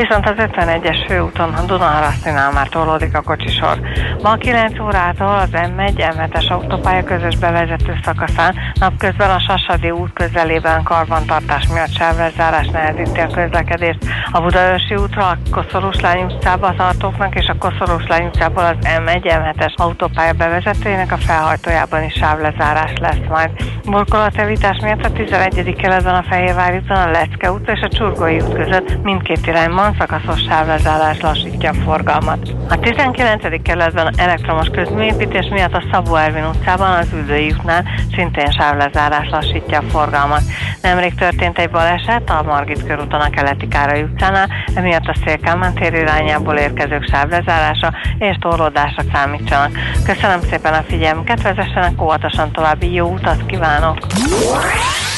viszont az 51-es főúton a Dunaharasztinál már tolódik a kocsisor. Ma 9 órától az M1 M7-es autópálya közös bevezető szakaszán napközben a Sasadi út közelében karbantartás miatt sávlezárás nehezíti a közlekedést. A Budaörsi útra a Koszorúslány utcába tartóknak és a Koszorúslány utcából az M1 M7-es autópálya bevezetőjének a felhajtójában is sávlezárás lesz majd. Burkolatevítás miatt a 11. keletben a Fehérvár úton a Lecke út és a Csurgói út között mindkét irányban szakaszos sávlezárás lassítja a forgalmat. A 19. keletben elektromos közműépítés miatt a Szabó Ervin utcában az Üldői útnál szintén sávlezárás lassítja a forgalmat. Nemrég történt egy baleset a Margit körúton a keleti Károly utcánál, emiatt a Szélkámán tér irányából érkezők sávlezárása és torlódásra számítsanak. Köszönöm szépen a figyelmüket, vezessenek óvatosan további jó utat kívánok!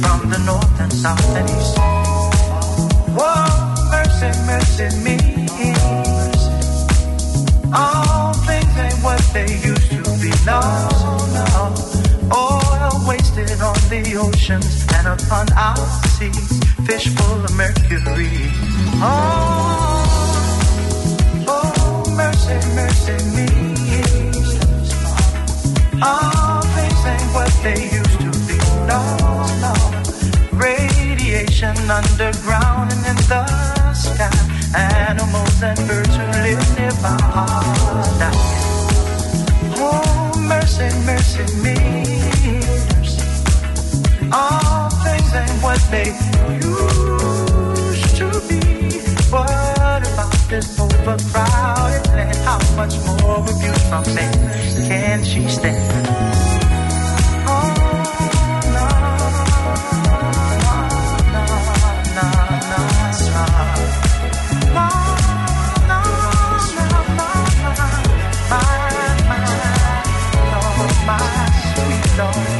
From the north and south and east. Whoa, mercy, mercy me. All things ain't what they used to be. No, no. Oil wasted on the oceans and upon our seas, fish full of mercury. Oh, oh, mercy, mercy me. All things ain't what they used to be. No, no. Radiation underground and in the sky. Animals and birds who live nearby are dying. Oh, mercy, mercy me. All things ain't what they used to be. What about this overcrowded land? How much more abuse from Satan can she stand? star.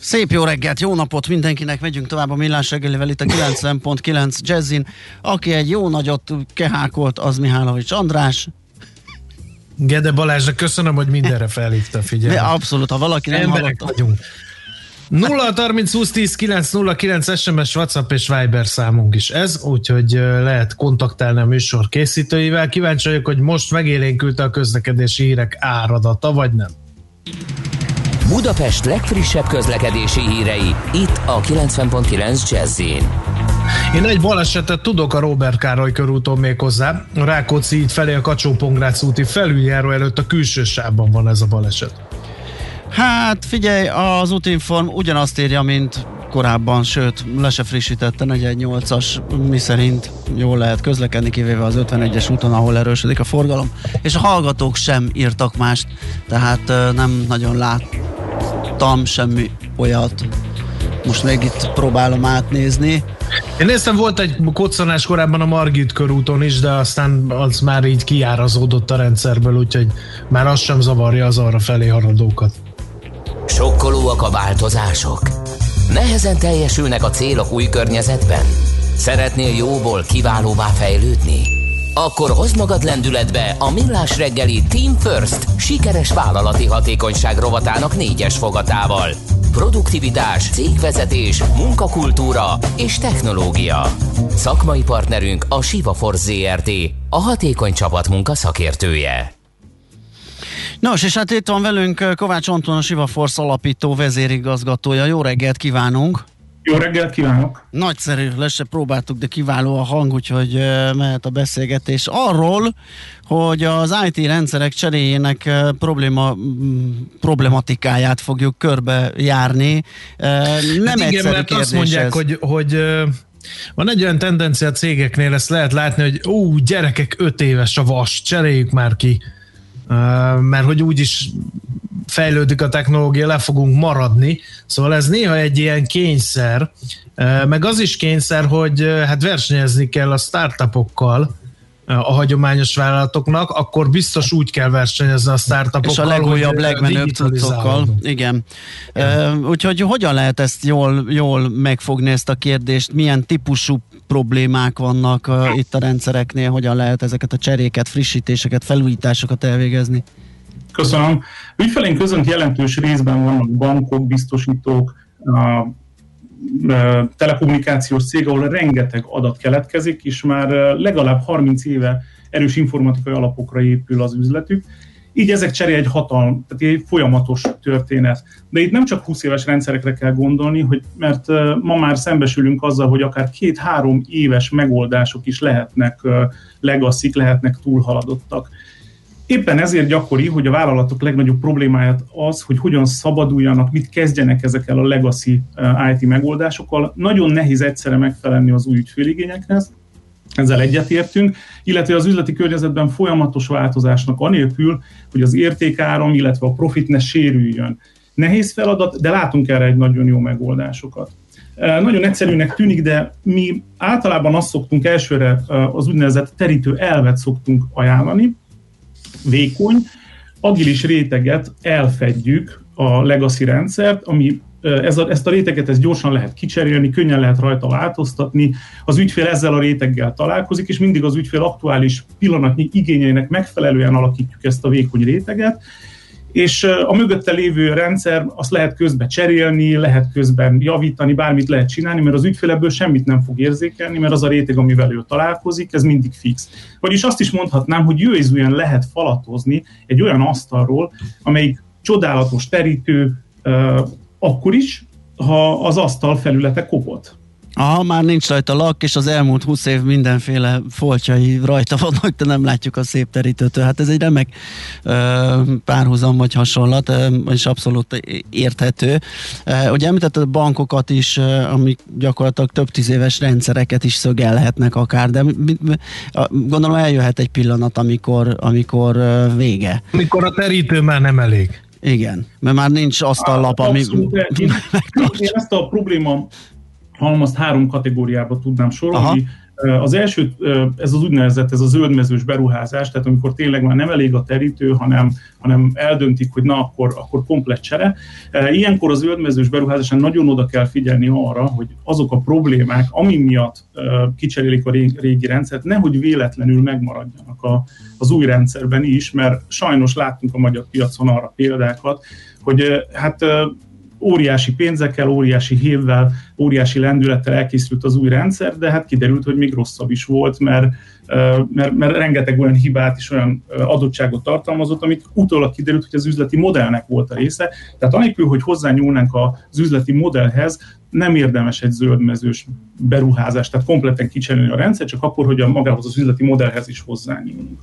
Szép jó reggelt, jó napot mindenkinek, megyünk tovább a millás reggelivel itt a 90.9 Jazzin. Aki egy jó nagyot kehákolt, az Mihálovics András. Gede Balázsra köszönöm, hogy mindenre felhívta figyelmet. Abszolút, ha valaki nem Emberek hallotta. vagyunk. 0 30 20 10 9 0 9 SMS, WhatsApp és Viber számunk is ez, úgyhogy lehet kontaktálni a műsor készítőivel. Kíváncsi vagyok, hogy most megélénkülte a közlekedési hírek áradata, vagy nem. Budapest legfrissebb közlekedési hírei, itt a 90.9 jazz Én egy balesetet tudok a Robert Károly körúton még hozzá. A Rákóczi így felé a kacsó úti felüljáró előtt a külső sávban van ez a baleset. Hát figyelj, az útinform ugyanazt írja, mint korábban, sőt, le se frissítette 418-as, mi szerint jól lehet közlekedni, kivéve az 51-es úton, ahol erősödik a forgalom, és a hallgatók sem írtak mást, tehát nem nagyon láttam semmi olyat. Most még itt próbálom átnézni. Én néztem, volt egy koccanás korábban a Margit körúton is, de aztán az már így kiárazódott a rendszerből, úgyhogy már az sem zavarja az arra felé haladókat. Sokkolóak a változások? Nehezen teljesülnek a célok új környezetben? Szeretnél jóból kiválóvá fejlődni? Akkor hozd magad lendületbe a Millás reggeli Team First sikeres vállalati hatékonyság rovatának négyes fogatával. Produktivitás, cégvezetés, munkakultúra és technológia. Szakmai partnerünk a Siva Force ZRT, a hatékony csapatmunka szakértője. Nos, és hát itt van velünk Kovács Anton, a Siva Force alapító vezérigazgatója. Jó reggelt kívánunk! Jó reggelt kívánok! Nagyszerű, le se próbáltuk, de kiváló a hang, úgyhogy mehet a beszélgetés arról, hogy az IT rendszerek cseréjének probléma, problematikáját fogjuk körbe járni. Nem Hát egyszerű igen, mert kérdés azt mondják, ez. hogy, hogy van egy olyan tendencia a cégeknél, ezt lehet látni, hogy ó, gyerekek, öt éves a vas, cseréljük már ki, mert hogy úgyis fejlődik a technológia, le fogunk maradni. Szóval ez néha egy ilyen kényszer, meg az is kényszer, hogy hát versenyezni kell a startupokkal, a hagyományos vállalatoknak, akkor biztos úgy kell versenyezni a startupokkal, és a legújabb, legmenőbb cuccokkal. Igen. Ö, úgyhogy hogyan lehet ezt jól, jól megfogni ezt a kérdést? Milyen típusú problémák vannak uh, itt a rendszereknél? Hogyan lehet ezeket a cseréket, frissítéseket, felújításokat elvégezni? Köszönöm. Ügyfeleink között jelentős részben vannak bankok, biztosítók, ö, telekommunikációs cég, ahol rengeteg adat keletkezik, és már ö, legalább 30 éve erős informatikai alapokra épül az üzletük. Így ezek cseré egy hatalm, tehát egy folyamatos történet. De itt nem csak 20 éves rendszerekre kell gondolni, hogy mert ö, ma már szembesülünk azzal, hogy akár két-három éves megoldások is lehetnek legacy lehetnek túlhaladottak. Éppen ezért gyakori, hogy a vállalatok legnagyobb problémáját az, hogy hogyan szabaduljanak, mit kezdjenek ezekkel a legacy eh, IT megoldásokkal. Nagyon nehéz egyszerre megfelelni az új ügyféligényeknek, ezzel egyetértünk, illetve az üzleti környezetben folyamatos változásnak anélkül, hogy az értékáram, illetve a profit ne sérüljön. Nehéz feladat, de látunk erre egy nagyon jó megoldásokat. Eh, Nagyon egyszerűnek tűnik, de mi általában azt szoktunk elsőre eh, az úgynevezett terítő elvet szoktunk ajánlani, vékony, agilis réteget elfedjük a legacy rendszert, ami ez a, ezt a réteget ezt gyorsan lehet kicserélni, könnyen lehet rajta változtatni, az ügyfél ezzel a réteggel találkozik, és mindig az ügyfél aktuális pillanatnyi igényeinek megfelelően alakítjuk ezt a vékony réteget, és a mögötte lévő rendszer azt lehet közben cserélni, lehet közben javítani, bármit lehet csinálni, mert az ügyfél ebből semmit nem fog érzékelni, mert az a réteg, amivel ő találkozik, ez mindig fix. Vagyis azt is mondhatnám, hogy jöjjzően lehet falatozni egy olyan asztalról, amelyik csodálatos terítő, akkor is, ha az asztal felülete kopott. Aha, már nincs rajta lak, és az elmúlt 20 év mindenféle foltjai rajta vannak, de nem látjuk a szép terítőtől. Hát ez egy remek ö, párhuzam vagy hasonlat, ö, és abszolút érthető. Ö, ugye említetted a bankokat is, ö, amik gyakorlatilag több tíz éves rendszereket is szögelhetnek akár, de mi, mi, gondolom eljöhet egy pillanat, amikor, amikor vége. Amikor a terítő már nem elég. Igen, mert már nincs azt a lap, ami... Abszolút, én, én ezt a probléma halmazt három kategóriába tudnám sorolni. Aha. Az első, ez az úgynevezett, ez a zöldmezős beruházás, tehát amikor tényleg már nem elég a terítő, hanem, hanem eldöntik, hogy na, akkor, akkor komplet csere. Ilyenkor az zöldmezős beruházáson nagyon oda kell figyelni arra, hogy azok a problémák, ami miatt kicserélik a régi, régi rendszert, nehogy véletlenül megmaradjanak a, az új rendszerben is, mert sajnos láttunk a magyar piacon arra példákat, hogy hát óriási pénzekkel, óriási hívvel, óriási lendülettel elkészült az új rendszer, de hát kiderült, hogy még rosszabb is volt, mert, mert, mert rengeteg olyan hibát és olyan adottságot tartalmazott, amit utólag kiderült, hogy az üzleti modellnek volt a része. Tehát anélkül, hogy hozzányúlnánk az üzleti modellhez, nem érdemes egy zöldmezős beruházást, tehát kompletten kicserélni a rendszer, csak akkor, hogy a magához az üzleti modellhez is hozzányúlunk.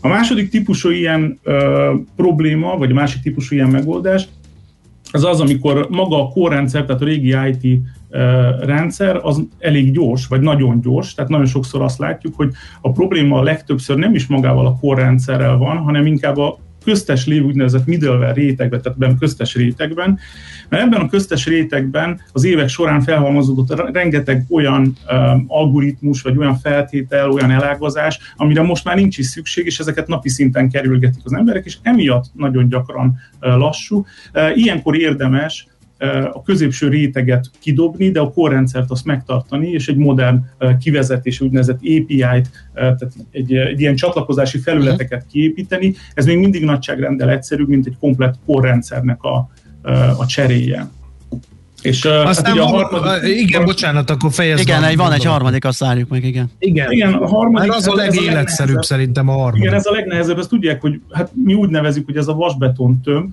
A második típusú ilyen ö, probléma, vagy a másik típusú ilyen megoldás, az az, amikor maga a core rendszer, tehát a régi IT rendszer az elég gyors, vagy nagyon gyors, tehát nagyon sokszor azt látjuk, hogy a probléma a legtöbbször nem is magával a core rendszerrel van, hanem inkább a köztes lévő úgynevezett middleware rétegben, tehát ebben köztes rétegben, mert ebben a köztes rétegben az évek során felhalmozódott rengeteg olyan um, algoritmus, vagy olyan feltétel, olyan elágazás, amire most már nincs is szükség, és ezeket napi szinten kerülgetik az emberek, és emiatt nagyon gyakran uh, lassú. Uh, ilyenkor érdemes a középső réteget kidobni, de a korrendszert azt megtartani, és egy modern kivezetés, úgynevezett API-t, tehát egy, egy ilyen csatlakozási felületeket kiépíteni. Ez még mindig nagyságrendel egyszerűbb, mint egy komplett korrendszernek a, a cseréje. És, Aztán hát a harmadik, igen, bocsánat, akkor fejezd. Igen, egy, van egy harmadik, azt várjuk meg, igen. Igen, igen a harmadik. Hát az a legéletszerűbb szerintem a harmadik. Igen, ez a legnehezebb, ezt tudják, hogy hát mi úgy nevezük, hogy ez a vasbeton tömb.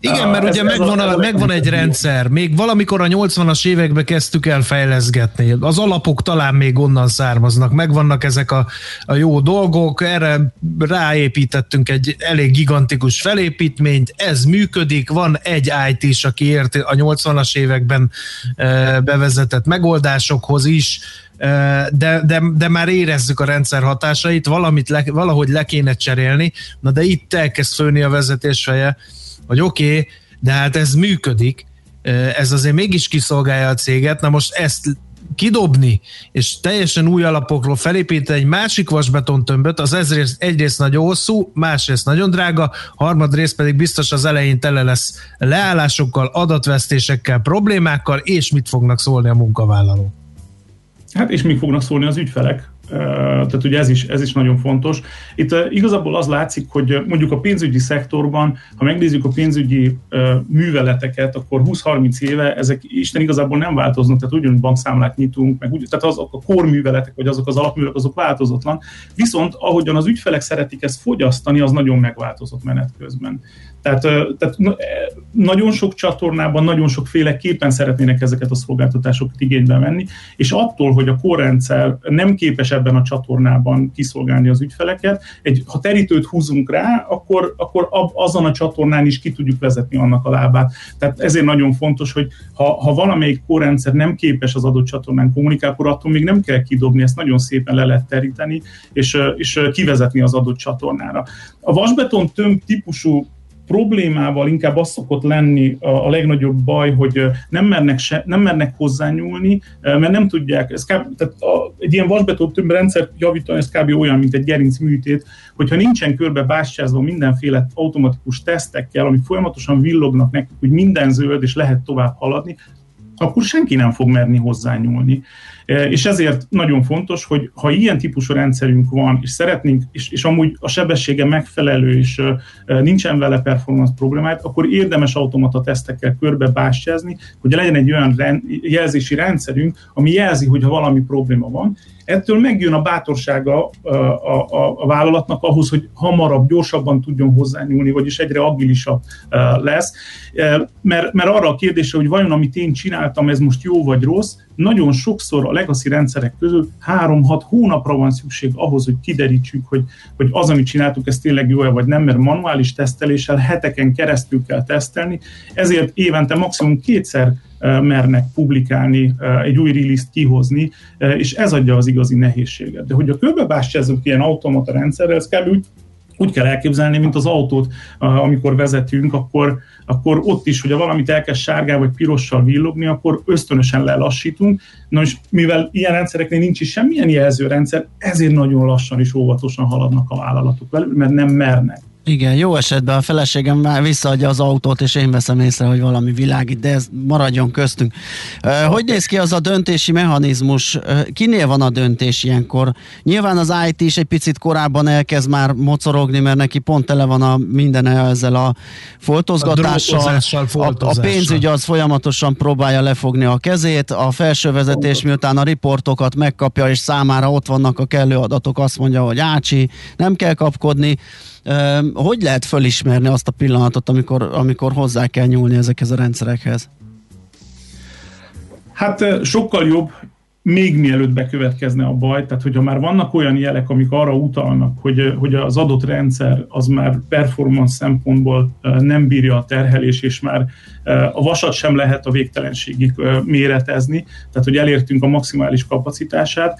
Igen, mert ez, ugye ez megvan, a, a, megvan egy rendszer. Még valamikor a 80-as években kezdtük el fejleszgetni. Az alapok talán még onnan származnak. Megvannak ezek a, a jó dolgok, erre ráépítettünk egy elég gigantikus felépítményt, ez működik, van egy IT-s, aki ért a 80-as évek években bevezetett megoldásokhoz is, de, de, de már érezzük a rendszer hatásait, valamit le, valahogy le kéne cserélni, na de itt elkezd főni a vezetés feje, hogy oké, okay, de hát ez működik, ez azért mégis kiszolgálja a céget, na most ezt kidobni, és teljesen új alapokról felépíteni egy másik vasbetontömböt, az egyrészt, egyrészt nagyon hosszú, másrészt nagyon drága, harmadrészt pedig biztos az elején tele lesz leállásokkal, adatvesztésekkel, problémákkal, és mit fognak szólni a munkavállalók. Hát és mi fognak szólni az ügyfelek? Tehát ugye ez is, ez is nagyon fontos. Itt igazából az látszik, hogy mondjuk a pénzügyi szektorban, ha megnézzük a pénzügyi műveleteket, akkor 20-30 éve ezek Isten igazából nem változnak, tehát ugyanúgy bankszámlát nyitunk, meg úgy, tehát azok a korműveletek, vagy azok az alapművelek, azok változatlan. Viszont ahogyan az ügyfelek szeretik ezt fogyasztani, az nagyon megváltozott menet közben. Tehát, tehát nagyon sok csatornában, nagyon sokféleképpen szeretnének ezeket a szolgáltatásokat igénybe venni, és attól, hogy a korrendszer nem képes ebben a csatornában kiszolgálni az ügyfeleket, egy, ha terítőt húzunk rá, akkor, akkor azon a csatornán is ki tudjuk vezetni annak a lábát. Tehát ezért nagyon fontos, hogy ha, ha valamelyik korrendszer nem képes az adott csatornán kommunikálni, akkor attól még nem kell kidobni, ezt nagyon szépen le lehet teríteni, és, és kivezetni az adott csatornára. A vasbeton tömb típusú problémával inkább az szokott lenni a, a legnagyobb baj, hogy nem mernek, se, nem mernek hozzányúlni, mert nem tudják, ez kb, tehát a, egy ilyen vasbeton rendszert javítani, ez kb. olyan, mint egy gerinc műtét, hogyha nincsen körbe bástyázva mindenféle automatikus tesztekkel, amik folyamatosan villognak nekik, hogy minden zöld és lehet tovább haladni, akkor senki nem fog merni hozzányúlni. E, és ezért nagyon fontos, hogy ha ilyen típusú rendszerünk van, és szeretnénk, és, és amúgy a sebessége megfelelő, és nincsen vele performance problémát, akkor érdemes automata tesztekkel körbe bástyázni, hogy legyen egy olyan jelzési rendszerünk, ami jelzi, hogy ha valami probléma van, ettől megjön a bátorsága a, a, a vállalatnak ahhoz, hogy hamarabb, gyorsabban tudjon hozzányúlni, vagyis egyre agilisabb lesz. Mert, mert arra a kérdésre, hogy vajon amit én csináltam, ez most jó vagy rossz, nagyon sokszor a legacy rendszerek közül 3-6 hónapra van szükség ahhoz, hogy kiderítsük, hogy, hogy az, amit csináltuk, ez tényleg jó-e vagy nem, mert manuális teszteléssel heteken keresztül kell tesztelni, ezért évente maximum kétszer mernek publikálni, egy új release-t kihozni, és ez adja az igazi nehézséget. De hogy a körbebástyázunk ilyen automata rendszerrel, ez kell úgy, úgy kell elképzelni, mint az autót, amikor vezetünk, akkor, akkor ott is, hogyha valamit elkezd sárgál vagy pirossal villogni, akkor ösztönösen lelassítunk. Na és mivel ilyen rendszereknél nincs is semmilyen jelzőrendszer, ezért nagyon lassan és óvatosan haladnak a vállalatok velük, mert nem mernek. Igen, jó esetben a feleségem már visszaadja az autót, és én veszem észre, hogy valami világít, de ez maradjon köztünk. Hogy néz ki az a döntési mechanizmus? Kinél van a döntés ilyenkor? Nyilván az IT is egy picit korábban elkezd már mocorogni, mert neki pont tele van a minden ezzel a foltozgatással. A, a, a pénzügy az folyamatosan próbálja lefogni a kezét, a felső vezetés miután a riportokat megkapja, és számára ott vannak a kellő adatok, azt mondja, hogy ácsi, nem kell kapkodni hogy lehet fölismerni azt a pillanatot, amikor, amikor hozzá kell nyúlni ezekhez a rendszerekhez? Hát sokkal jobb még mielőtt bekövetkezne a baj, tehát hogyha már vannak olyan jelek, amik arra utalnak, hogy, hogy az adott rendszer az már performance szempontból nem bírja a terhelés, és már a vasat sem lehet a végtelenségig méretezni, tehát hogy elértünk a maximális kapacitását,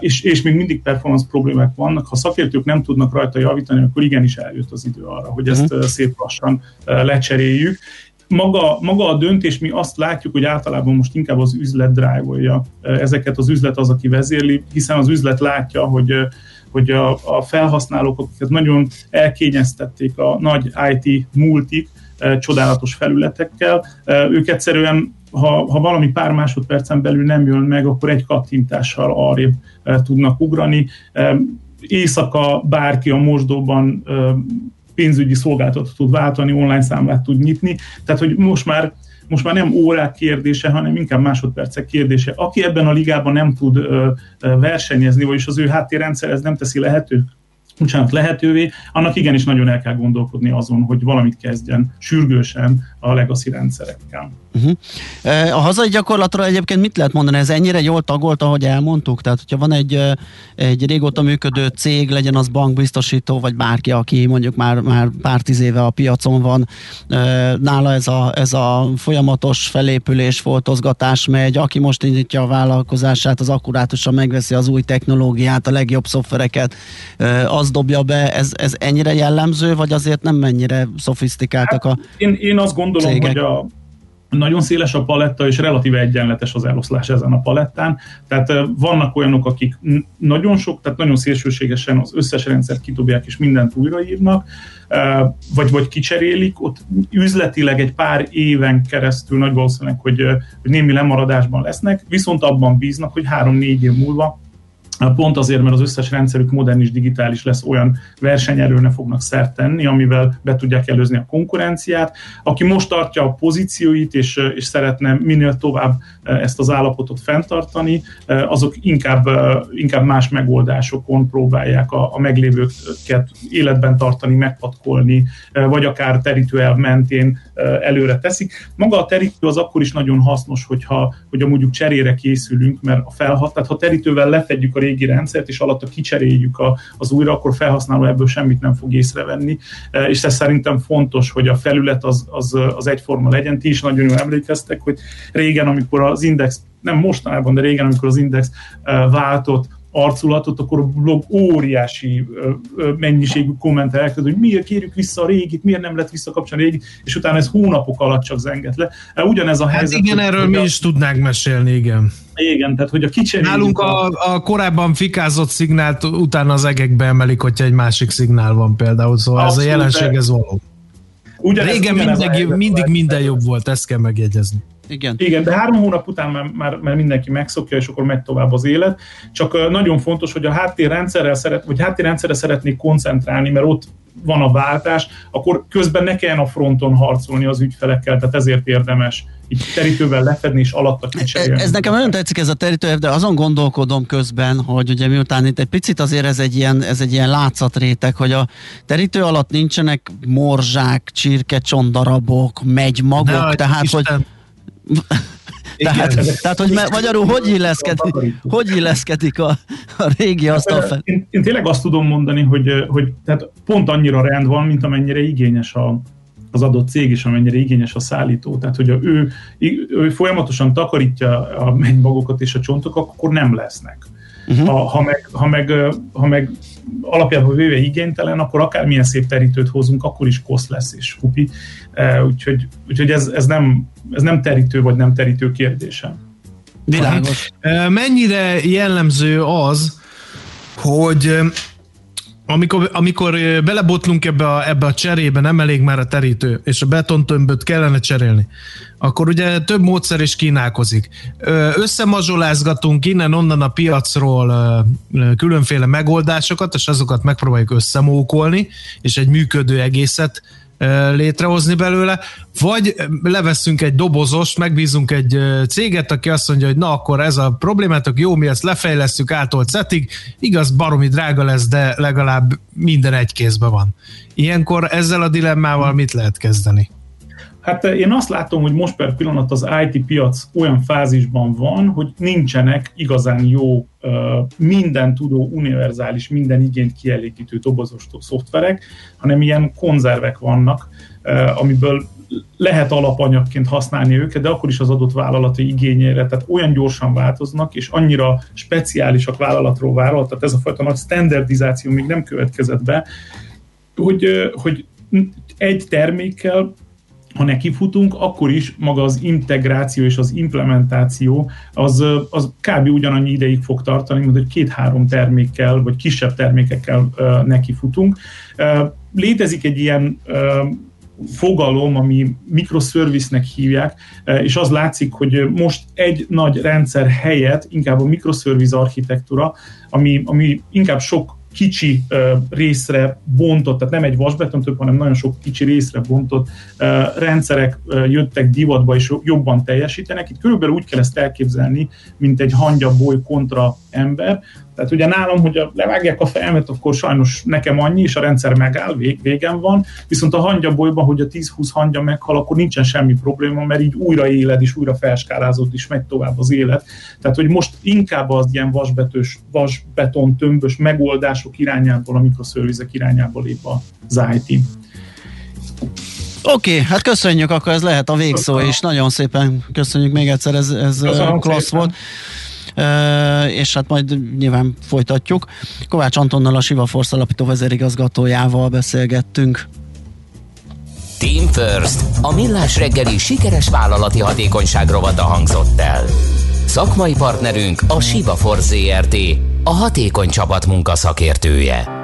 és, és még mindig performance problémák vannak. Ha szakértők nem tudnak rajta javítani, akkor igenis eljött az idő arra, hogy ezt uh-huh. szép lassan lecseréljük, maga, maga a döntés, mi azt látjuk, hogy általában most inkább az üzlet drive ezeket, az üzlet az, aki vezérli, hiszen az üzlet látja, hogy hogy a, a felhasználók, akiket nagyon elkényeztették a nagy IT multik, csodálatos felületekkel, ők egyszerűen ha, ha valami pár másodpercen belül nem jön meg, akkor egy kattintással arrébb tudnak ugrani. Éjszaka bárki a mosdóban pénzügyi szolgáltatót tud váltani, online számlát tud nyitni, tehát hogy most már most már nem órák kérdése, hanem inkább másodpercek kérdése. Aki ebben a ligában nem tud ö, versenyezni, vagyis az ő háttérrendszer ez nem teszi lehető, bocsánat, lehetővé, annak igenis nagyon el kell gondolkodni azon, hogy valamit kezdjen sürgősen a legacy rendszerekkel. Uh-huh. A hazai gyakorlatra egyébként mit lehet mondani? Ez ennyire jól tagolt, ahogy elmondtuk? Tehát, hogyha van egy, egy régóta működő cég, legyen az bankbiztosító, vagy bárki, aki mondjuk már, már pár tíz éve a piacon van, nála ez a, ez a folyamatos felépülés, foltozgatás megy, aki most indítja a vállalkozását, az akkurátusan megveszi az új technológiát, a legjobb szoftvereket, az dobja be, ez, ez ennyire jellemző, vagy azért nem mennyire szofisztikáltak a hát, én, én azt gondolom, cégek? hogy a, nagyon széles a paletta, és relatíve egyenletes az eloszlás ezen a palettán. Tehát vannak olyanok, akik nagyon sok, tehát nagyon szélsőségesen az összes rendszert kitobják, és mindent újraírnak, vagy, vagy kicserélik, ott üzletileg egy pár éven keresztül nagy valószínűleg, hogy, hogy némi lemaradásban lesznek, viszont abban bíznak, hogy három-négy év múlva Pont azért, mert az összes rendszerük modern és digitális lesz, olyan versenyerőne fognak szert tenni, amivel be tudják előzni a konkurenciát. Aki most tartja a pozícióit, és, és szeretne minél tovább e, ezt az állapotot fenntartani, e, azok inkább, e, inkább más megoldásokon próbálják a, a meglévőket életben tartani, megpatkolni, vagy akár terítő mentén előre teszik. Maga a terítő az akkor is nagyon hasznos, hogyha, hogyha mondjuk cserére készülünk, mert a felhat, tehát ha terítővel lefedjük a régi rendszert, és alatta kicseréljük a, az újra, akkor felhasználó ebből semmit nem fog észrevenni, és ez szerintem fontos, hogy a felület az, az, az egyforma legyen. Ti is nagyon jól emlékeztek, hogy régen, amikor az Index, nem mostanában, de régen, amikor az Index váltott, arculatot, akkor a blog óriási mennyiségű kommentel elkezdő, hogy miért kérjük vissza a régit, miért nem lett visszakapcsolni a régit, és utána ez hónapok alatt csak zenget le. Ugyanez a hát helyzet. Hát igen, erről mi a... is tudnánk mesélni, igen. Igen, tehát hogy a kicseréljük... Nálunk a, a korábban fikázott szignált utána az egekbe emelik, hogyha egy másik szignál van például, szóval Abszolút, ez a jelenség, ez való. Ugyanez, Régen mindig, mindig minden jobb volt, ezt kell megjegyezni. Igen. Igen, de három hónap után már, már, már mindenki megszokja, és akkor megy tovább az élet. Csak nagyon fontos, hogy a háttérrendszerrel szeret, vagy háttérrendszerre szeretnék koncentrálni, mert ott van a váltás, akkor közben ne kelljen a fronton harcolni az ügyfelekkel, tehát ezért érdemes így terítővel lefedni és alatta kicserélni. Ez nekem nagyon tetszik ez a terítő, de azon gondolkodom közben, hogy ugye miután itt egy picit azért ez egy ilyen, ez egy ilyen látszatréteg, hogy a terítő alatt nincsenek morzsák, csirke, csondarabok, megymagok, Ne, tehát Isten. hogy tehát, Igen. tehát, hogy magyarul hogy illeszkedik, hogy illeszkedik a, a régi asztal fel? Én, én tényleg azt tudom mondani, hogy, hogy tehát pont annyira rend van, mint amennyire igényes a, az adott cég, és amennyire igényes a szállító. Tehát, hogy ő, ő folyamatosan takarítja a mennymagakat és a csontokat, akkor nem lesznek. Uh-huh. Ha, ha, meg, ha, meg, ha meg alapjában véve igénytelen, akkor akármilyen szép terítőt hozunk, akkor is kosz lesz és kupi. Úgyhogy, úgyhogy ez, ez, nem, ez nem terítő vagy nem terítő kérdése. Világos. Mennyire jellemző az, hogy amikor, amikor belebotlunk ebbe a, ebbe a cserébe, nem elég már a terítő, és a betontömböt kellene cserélni, akkor ugye több módszer is kínálkozik. Összemazsolázgatunk innen-onnan a piacról különféle megoldásokat, és azokat megpróbáljuk összemókolni, és egy működő egészet létrehozni belőle, vagy leveszünk egy dobozost, megbízunk egy céget, aki azt mondja, hogy na akkor ez a problémátok, jó, mi ezt lefejlesztjük ától cetig, igaz, baromi drága lesz, de legalább minden egy kézben van. Ilyenkor ezzel a dilemmával mit lehet kezdeni? Hát eh, én azt látom, hogy most per pillanat az IT piac olyan fázisban van, hogy nincsenek igazán jó, eh, minden tudó, univerzális, minden igényt kielégítő dobozos szoftverek, hanem ilyen konzervek vannak, eh, amiből lehet alapanyagként használni őket, de akkor is az adott vállalati igényére, tehát olyan gyorsan változnak, és annyira speciálisak vállalatról vállalat, tehát ez a fajta nagy standardizáció még nem következett be, hogy, hogy egy termékkel ha nekifutunk, akkor is maga az integráció és az implementáció az, az kb. ugyanannyi ideig fog tartani, mint hogy két-három termékkel, vagy kisebb termékekkel uh, nekifutunk. Létezik egy ilyen fogalom, ami mikroservice-nek hívják, és az látszik, hogy most egy nagy rendszer helyett inkább a mikroservice architektúra, ami, ami inkább sok kicsi uh, részre bontott, tehát nem egy vasbetontöbb, hanem nagyon sok kicsi részre bontott rendszerek jöttek divatba és jobban teljesítenek. Itt körülbelül úgy kell ezt elképzelni, mint egy hangyaboly kontra ember. Tehát ugye nálam, hogy a, levágják a fejemet, akkor sajnos nekem annyi, és a rendszer megáll, vég, végem van, viszont a hangyabolyban, hogy a 10-20 hangya meghal, akkor nincsen semmi probléma, mert így újra éled, és újra felskálázod, és megy tovább az élet. Tehát, hogy most inkább az ilyen vasbetős, vasbeton tömbös megoldások irányából, a mikroszervizek irányából lép az IT. Oké, okay, hát köszönjük, akkor ez lehet a végszó is. Nagyon szépen köszönjük még egyszer, ez, ez Köszönöm klassz szépen. volt. És hát majd nyilván folytatjuk. Kovács Antonnal a Siva Force alapító vezérigazgatójával beszélgettünk. Team First, a millás reggeli sikeres vállalati hatékonyság rovata hangzott el. Szakmai partnerünk a Siva Force ZRT, a hatékony csapatmunka szakértője.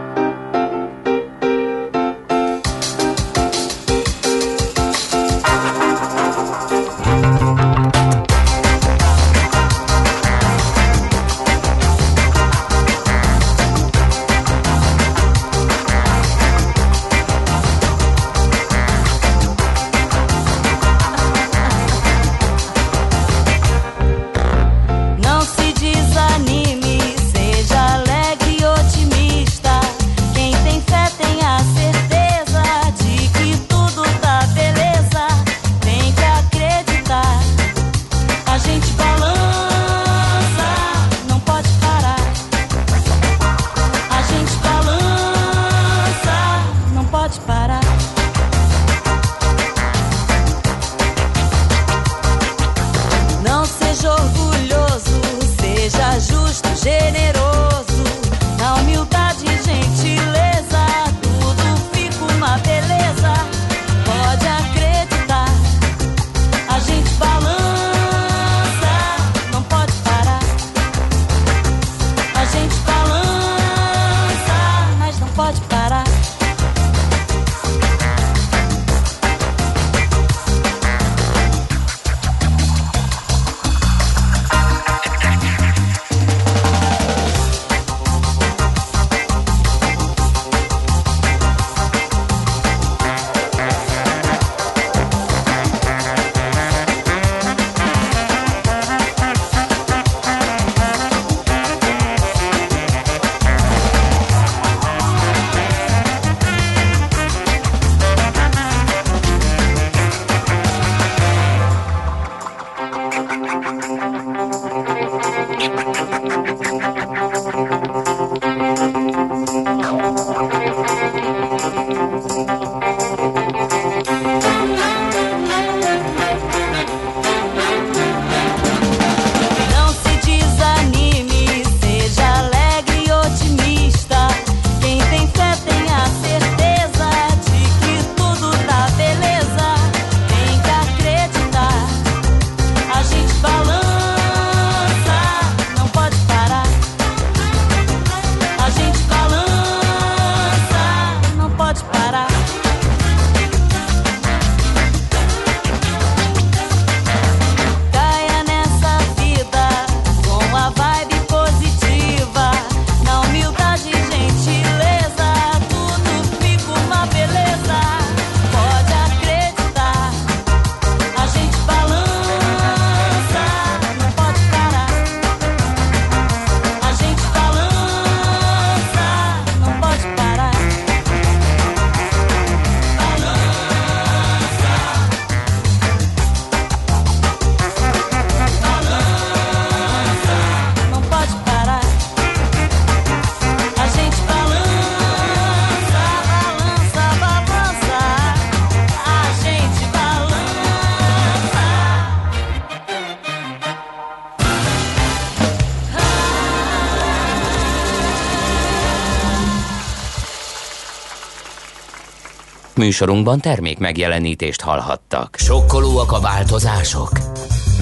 Műsorunkban termék megjelenítést hallhattak. Sokkolóak a változások?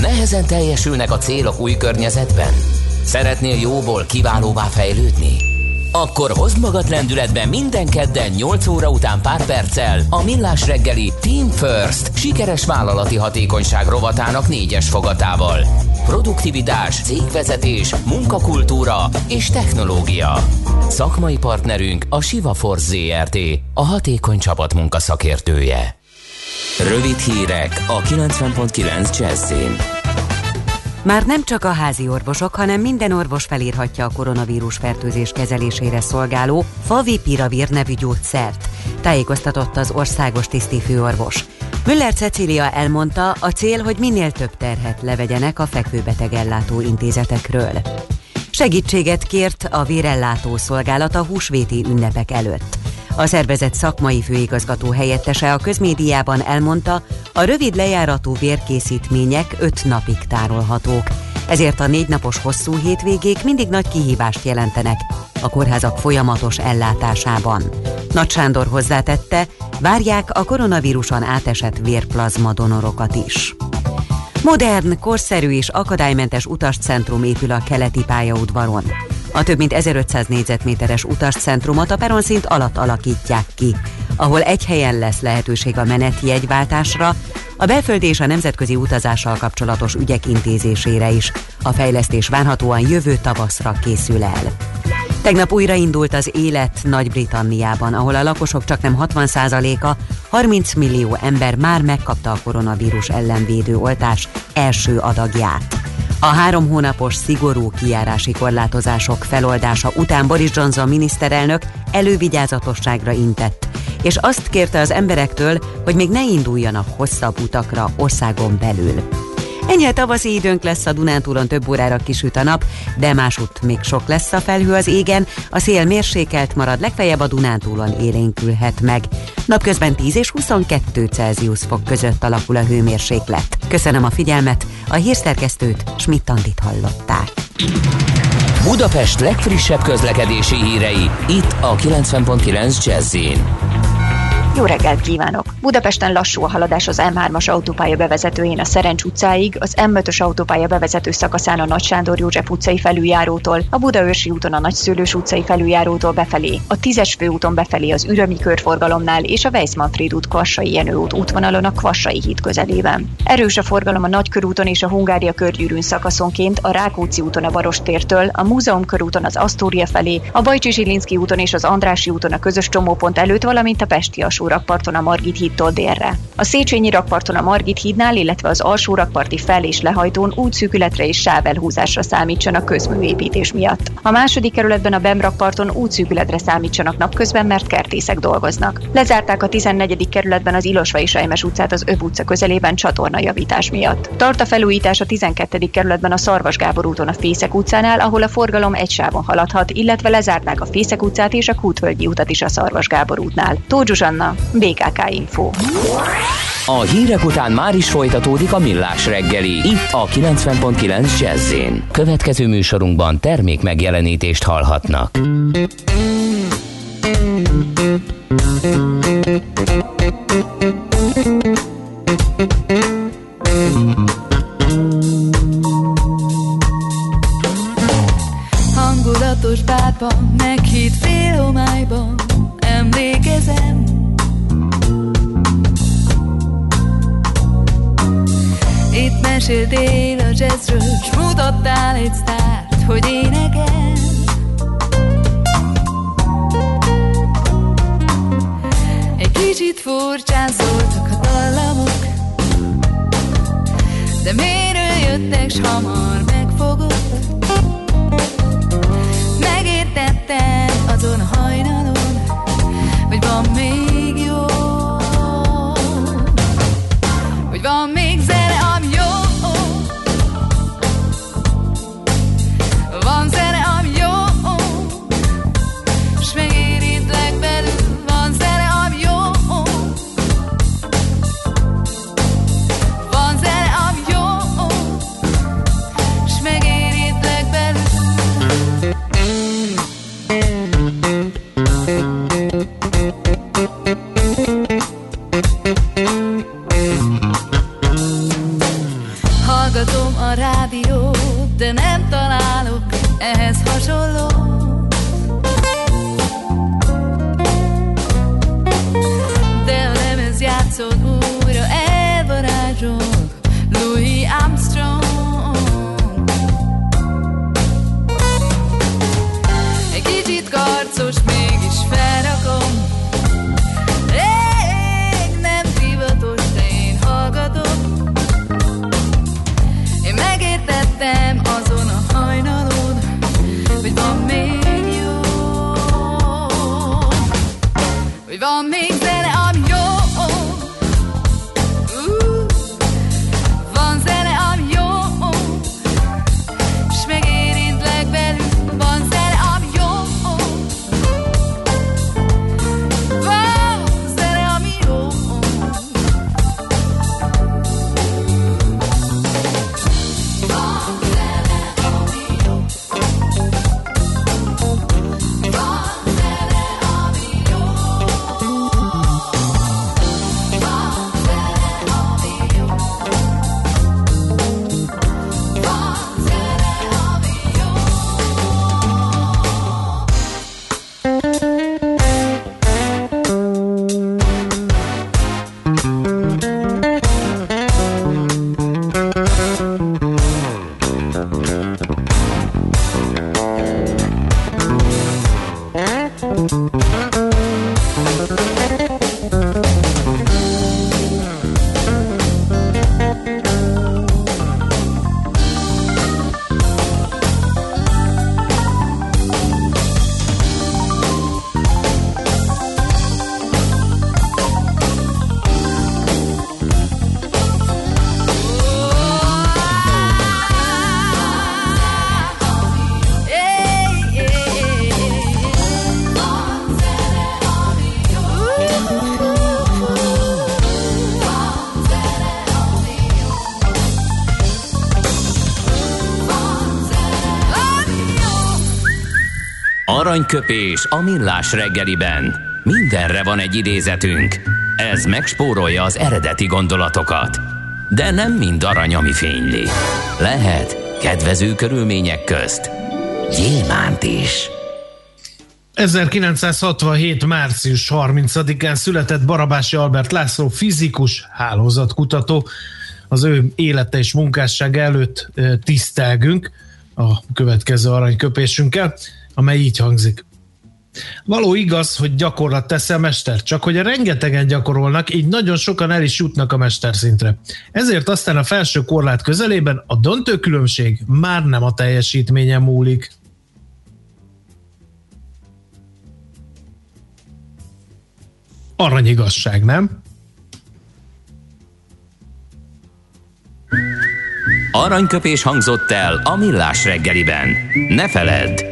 Nehezen teljesülnek a célok új környezetben? Szeretnél jóból kiválóvá fejlődni? Akkor hozd magad lendületbe minden kedden 8 óra után pár perccel a Millás reggeli Team First sikeres vállalati hatékonyság rovatának négyes fogatával. Produktivitás, cégvezetés, munkakultúra és technológia. Szakmai partnerünk a Siva Force ZRT, a hatékony csapatmunka szakértője. Rövid hírek a 90.9 Jazzin. Már nem csak a házi orvosok, hanem minden orvos felírhatja a koronavírus fertőzés kezelésére szolgáló Favipiravir nevű gyógyszert, tájékoztatott az országos tisztifőorvos. Müller Cecília elmondta, a cél, hogy minél több terhet levegyenek a fekvőbeteg ellátó intézetekről. Segítséget kért a vérellátó szolgálat a húsvéti ünnepek előtt. A szervezet szakmai főigazgató helyettese a közmédiában elmondta, a rövid lejáratú vérkészítmények öt napig tárolhatók. Ezért a négy napos hosszú hétvégék mindig nagy kihívást jelentenek a kórházak folyamatos ellátásában. Nagy Sándor hozzátette, várják a koronavíruson átesett vérplazma donorokat is. Modern, korszerű és akadálymentes utascentrum épül a keleti pályaudvaron. A több mint 1500 négyzetméteres utascentrumot a peronszint alatt alakítják ki, ahol egy helyen lesz lehetőség a meneti jegyváltásra, a belföldi és a nemzetközi utazással kapcsolatos ügyek intézésére is. A fejlesztés várhatóan jövő tavaszra készül el. Tegnap újraindult az élet Nagy-Britanniában, ahol a lakosok csak nem 60%-a, 30 millió ember már megkapta a koronavírus ellenvédő oltás első adagját. A három hónapos szigorú kijárási korlátozások feloldása után Boris Johnson miniszterelnök elővigyázatosságra intett, és azt kérte az emberektől, hogy még ne induljanak hosszabb utakra országon belül. Ennyi tavaszi időnk lesz a Dunántúlon több órára kisüt a nap, de másút még sok lesz a felhő az égen, a szél mérsékelt marad, legfeljebb a Dunántúlon élénkülhet meg. Napközben 10 és 22 Celsius fok között alakul a hőmérséklet. Köszönöm a figyelmet, a hírszerkesztőt Schmidt-Andit hallották. Budapest legfrissebb közlekedési hírei, itt a 90.9 jazz jó reggelt kívánok! Budapesten lassú a haladás az M3-as autópálya bevezetőjén a Szerencs utcáig, az M5-ös autópálya bevezető szakaszán a Nagy Sándor József utcai felüljárótól, a Budaörsi úton a Nagyszőlős utcai felüljárótól befelé, a 10-es főúton befelé az Ürömi körforgalomnál és a Weissmanfried út Kvassai Jenő út útvonalon a Kvassai híd közelében. Erős a forgalom a Nagykörúton és a Hungária körgyűrűn szakaszonként, a Rákóczi úton a Barostértől, a Múzeum körúton az Asztória felé, a Bajcsi Zsilinszki úton és az Andrási úton a közös csomópont előtt, valamint a Pesti alsó rakparton a Margit hídtól délre. A Széchenyi rakparton a Margit hídnál, illetve az alsó rakparti fel- és lehajtón útszűkületre és sávelhúzásra számítsanak közműépítés miatt. A második kerületben a Bem rakparton útszűkületre számítsanak napközben, mert kertészek dolgoznak. Lezárták a 14. kerületben az Ilosva és Rejmes utcát az Öv utca közelében csatornajavítás miatt. Tart a felújítás a 12. kerületben a Szarvas Gábor úton a Fészek utcánál, ahol a forgalom egy sávon haladhat, illetve lezárták a Fészek utcát és a Kútvölgyi utat is a Szarvas Gábor útnál. Tóth Zsuzsanna, BKK Info. A hírek után már is folytatódik a millás reggeli, itt a 90.9 jazz Következő műsorunkban termék megjelenítést hallhatnak. Hangulatos pápa, meghitt fél homályban, Meséltél a jazzről, s mutattál egy sztárt, hogy énekel. Egy kicsit furcsán szóltak a dallamok, de miről jöttek, s hamar megfogott. Megértettem azon a hajnalon, Aranyköpés a millás reggeliben. Mindenre van egy idézetünk. Ez megspórolja az eredeti gondolatokat. De nem mind arany, ami fényli. Lehet kedvező körülmények közt gyémánt is. 1967. március 30-án született Barabási Albert László fizikus, hálózatkutató. Az ő élete és munkásság előtt tisztelgünk a következő aranyköpésünkkel, amely így hangzik. Való igaz, hogy gyakorlat tesz a mester, csak hogy a rengetegen gyakorolnak, így nagyon sokan el is jutnak a mesterszintre. Ezért aztán a felső korlát közelében a döntő különbség már nem a teljesítményen múlik. Aranyigazság, nem? Aranyköpés hangzott el a millás reggeliben. Ne feledd,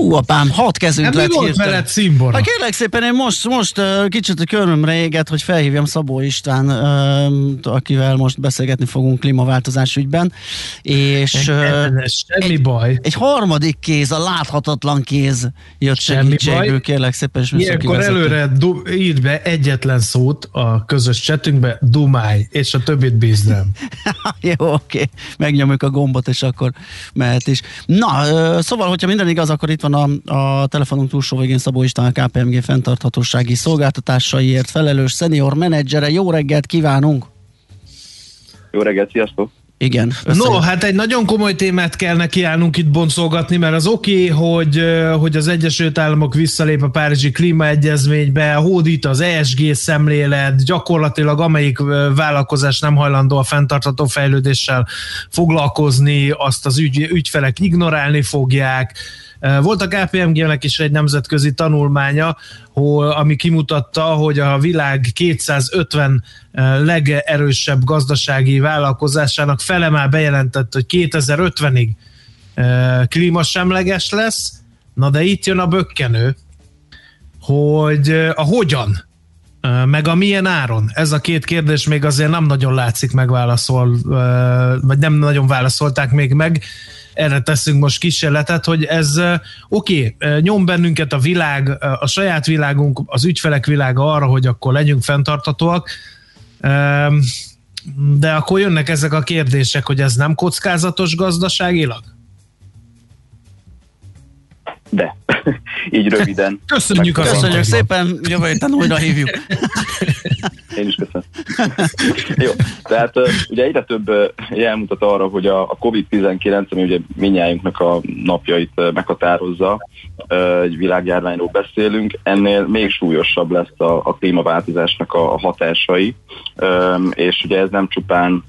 Ú, apám, hat kezünk Hát mi lett volt hirtelen. veled címbora? Hát kérlek szépen, én most, most uh, kicsit a körömre éget, hogy felhívjam Szabó István, uh, akivel most beszélgetni fogunk klímaváltozás ügyben, és uh, Semmi baj. egy harmadik kéz, a láthatatlan kéz jött Semmi segítségül, baj. kérlek szépen, és Ilyenkor előre du- írd be egyetlen szót a közös csetünkbe, Dumáj, és a többit bízd rám. Jó, oké, megnyomjuk a gombot, és akkor mehet is. Na, szóval, hogyha minden igaz, akkor itt van a, a telefonunk túlsó végén Szabó István, a KPMG fenntarthatósági szolgáltatásaiért felelős szenior menedzsere. Jó reggelt kívánunk! Jó reggelt, sziasztok! Igen. No, hát egy nagyon komoly témát kell nekiállnunk itt boncolgatni, mert az oké, okay, hogy, hogy az Egyesült Államok visszalép a Párizsi Klímaegyezménybe, hódít az ESG szemlélet, gyakorlatilag amelyik vállalkozás nem hajlandó a fenntartható fejlődéssel foglalkozni, azt az ügy, ügyfelek ignorálni fogják. Ö, Volt a KPMG-nek is egy nemzetközi tanulmánya, ami kimutatta, hogy a világ 250 ö, legerősebb gazdasági vállalkozásának fele már bejelentett, hogy 2050-ig ö, klímasemleges lesz. Na de itt jön a bökkenő, hogy a hogyan, meg a milyen áron. Ez a két kérdés még azért nem nagyon látszik megválaszol, vagy nem nagyon válaszolták még meg. Erre teszünk most kísérletet, hogy ez oké, okay, nyom bennünket a világ, a saját világunk, az ügyfelek világa arra, hogy akkor legyünk fenntartatóak, de akkor jönnek ezek a kérdések, hogy ez nem kockázatos gazdaságilag? De, így röviden. Köszönjük az Köszönjük szépen, jövő héten újra hívjuk. Jó, tehát ugye egyre több jelmutat arra, hogy a COVID-19, ami ugye minnyájunknak a napjait meghatározza, egy világjárványról beszélünk, ennél még súlyosabb lesz a, a klímaváltozásnak a hatásai, és ugye ez nem csupán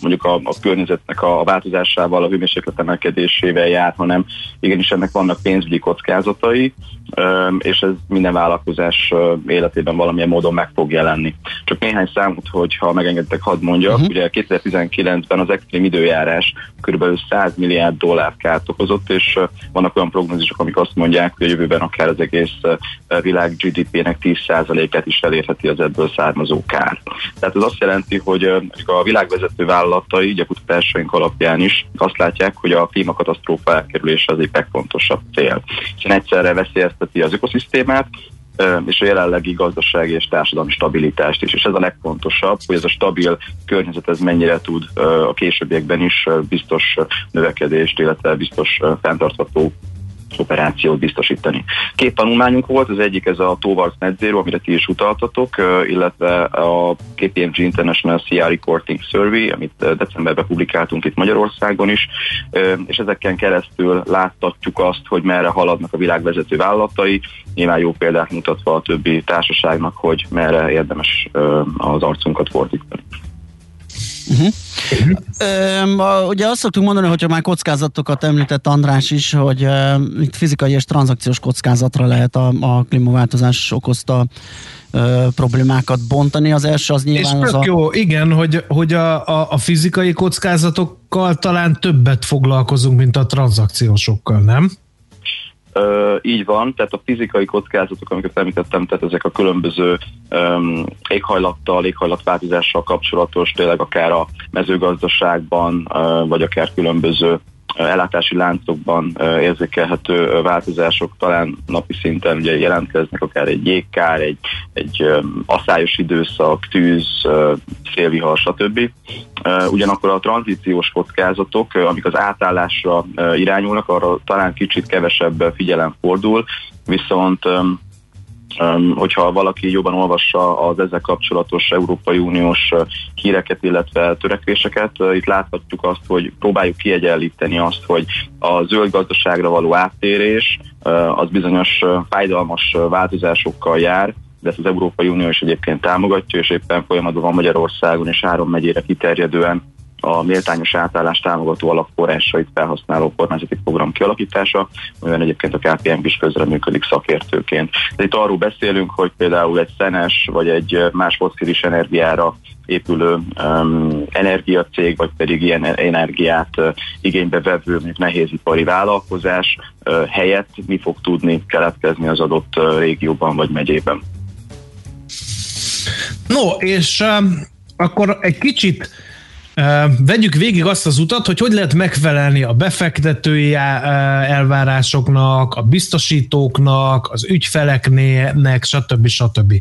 mondjuk a, a környezetnek a, a változásával, a hőmérséklet emelkedésével jár, hanem igenis ennek vannak pénzügyi kockázatai, és ez minden vállalkozás életében valamilyen módon meg fog jelenni. Csak néhány számot, hogyha megengedtek, hadd mondjak. Uh-huh. Ugye 2019-ben az extrém időjárás kb. 100 milliárd dollár kárt okozott, és vannak olyan prognózisok, amik azt mondják, hogy a jövőben akár az egész világ GDP-nek 10%-át is elérheti az ebből származó kár. Tehát ez azt jelenti, hogy a világvezető vállalatai, így a kutatásaink alapján is azt látják, hogy a klímakatasztrófa elkerülése az egy legfontosabb cél. Hiszen egyszerre veszélyezt veszélyezteti az ökoszisztémát, és a jelenlegi gazdasági és társadalmi stabilitást is. És ez a legfontosabb, hogy ez a stabil környezet ez mennyire tud a későbbiekben is biztos növekedést, illetve biztos fenntartható operációt biztosítani. Két tanulmányunk volt, az egyik ez a Towards Net Zero, amire ti is utaltatok, illetve a KPMG International CR Reporting Survey, amit decemberben publikáltunk itt Magyarországon is, és ezeken keresztül láttatjuk azt, hogy merre haladnak a világvezető vállalatai, nyilván jó példát mutatva a többi társaságnak, hogy merre érdemes az arcunkat fordítani. Uh-huh. Uh, ugye azt szoktuk mondani, hogyha már kockázatokat említett András is, hogy itt fizikai és tranzakciós kockázatra lehet a, a klímaváltozás okozta problémákat bontani. Az első az nyilván és az a... jó, igen, hogy, hogy a, a, a fizikai kockázatokkal talán többet foglalkozunk, mint a tranzakciósokkal, nem? Ö, így van, tehát a fizikai kockázatok, amiket említettem, tehát ezek a különböző um, éghajlattal, éghajlatváltozással kapcsolatos, tényleg akár a mezőgazdaságban, uh, vagy akár különböző ellátási láncokban érzékelhető változások talán napi szinten ugye jelentkeznek, akár egy jégkár, egy, egy asszályos időszak, tűz, szélvihar, stb. Ugyanakkor a tranzíciós kockázatok, amik az átállásra irányulnak, arra talán kicsit kevesebb figyelem fordul, viszont hogyha valaki jobban olvassa az ezzel kapcsolatos Európai Uniós híreket, illetve törekvéseket, itt láthatjuk azt, hogy próbáljuk kiegyenlíteni azt, hogy a zöld gazdaságra való áttérés az bizonyos fájdalmas változásokkal jár, de ezt az Európai Unió is egyébként támogatja, és éppen folyamatban van Magyarországon és három megyére kiterjedően a méltányos átállás támogató alapforrásait felhasználó kormányzati program kialakítása, olyan egyébként a KPMG is közreműködik szakértőként. De itt arról beszélünk, hogy például egy szenes vagy egy más fosszilis energiára épülő um, energiacég, vagy pedig ilyen energiát uh, igénybe vevő mondjuk nehézipari vállalkozás uh, helyett mi fog tudni keletkezni az adott uh, régióban vagy megyében. No, és um, akkor egy kicsit Vegyük végig azt az utat, hogy hogy lehet megfelelni a befektetői elvárásoknak, a biztosítóknak, az ügyfeleknek, stb. stb.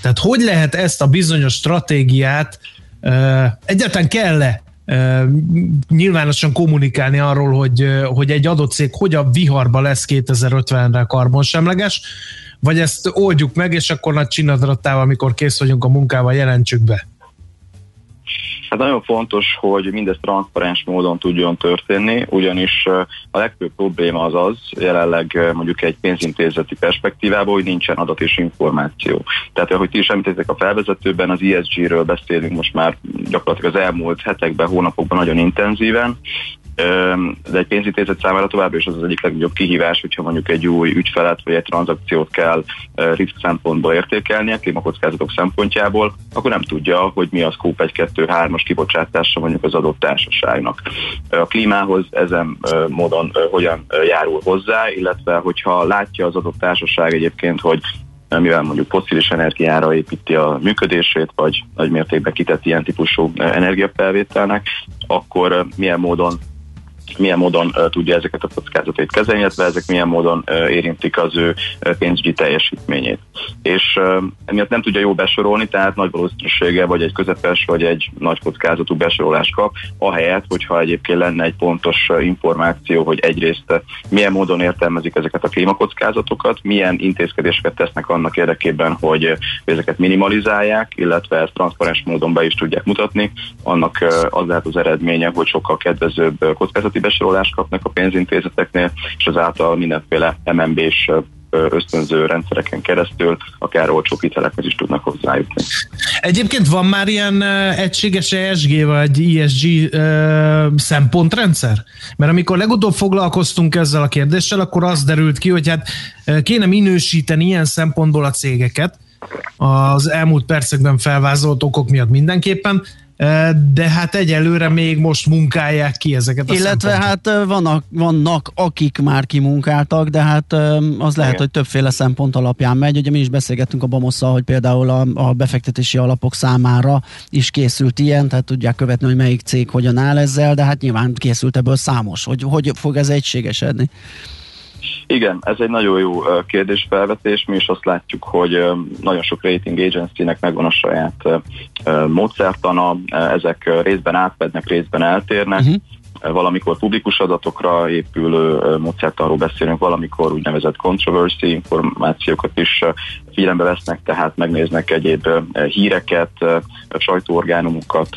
Tehát hogy lehet ezt a bizonyos stratégiát, egyáltalán kell-e nyilvánosan kommunikálni arról, hogy, hogy egy adott cég hogyan viharba lesz 2050-re karbonsemleges, vagy ezt oldjuk meg, és akkor nagy csinadratával, amikor kész vagyunk a munkával, jelentsük be? Hát nagyon fontos, hogy mindez transzparens módon tudjon történni, ugyanis a legfőbb probléma az az, jelenleg mondjuk egy pénzintézeti perspektívában, hogy nincsen adat és információ. Tehát, ahogy ti is említettek a felvezetőben, az ESG-ről beszélünk most már gyakorlatilag az elmúlt hetekben, hónapokban nagyon intenzíven, de egy pénzintézet számára továbbra is az az egyik legnagyobb kihívás, hogyha mondjuk egy új ügyfelet vagy egy tranzakciót kell risk szempontból értékelnie, klímakockázatok szempontjából, akkor nem tudja, hogy mi a Scope 1, 2, 3-as kibocsátása mondjuk az adott társaságnak. A klímához ezen módon hogyan járul hozzá, illetve hogyha látja az adott társaság egyébként, hogy mivel mondjuk foszilis energiára építi a működését, vagy nagy mértékben kitett ilyen típusú energiafelvételnek, akkor milyen módon milyen módon tudja ezeket a kockázatait kezelni, illetve ezek milyen módon érintik az ő pénzügyi teljesítményét. És emiatt nem tudja jó besorolni, tehát nagy valószínűsége vagy egy közepes, vagy egy nagy kockázatú besorolást kap, ahelyett, hogyha egyébként lenne egy pontos információ, hogy egyrészt milyen módon értelmezik ezeket a klímakockázatokat, milyen intézkedéseket tesznek annak érdekében, hogy ezeket minimalizálják, illetve ezt transzparens módon be is tudják mutatni, annak az lehet az eredménye, hogy sokkal kedvezőbb kockázati besorolást kapnak a pénzintézeteknél, és azáltal mindenféle MNB-s ösztönző rendszereken keresztül akár olcsó hitelekhez is tudnak hozzájutni. Egyébként van már ilyen egységes ESG vagy ESG szempontrendszer? Mert amikor legutóbb foglalkoztunk ezzel a kérdéssel, akkor az derült ki, hogy hát kéne minősíteni ilyen szempontból a cégeket, az elmúlt percekben felvázolt okok miatt mindenképpen, de hát egyelőre még most munkálják ki ezeket a Illetve hát vannak, vannak, akik már kimunkáltak, de hát az lehet, Igen. hogy többféle szempont alapján megy. Ugye mi is beszélgettünk a Bamosszal, hogy például a, a befektetési alapok számára is készült ilyen, tehát tudják követni, hogy melyik cég hogyan áll ezzel, de hát nyilván készült ebből számos. Hogy, hogy fog ez egységesedni? Igen, ez egy nagyon jó kérdésfelvetés. Mi is azt látjuk, hogy nagyon sok rating agency-nek megvan a saját módszertana, ezek részben átfednek, részben eltérnek. Uh-huh valamikor publikus adatokra épülő módszertanról beszélünk, valamikor úgynevezett controversy információkat is figyelembe vesznek, tehát megnéznek egyéb híreket, sajtóorgánumokat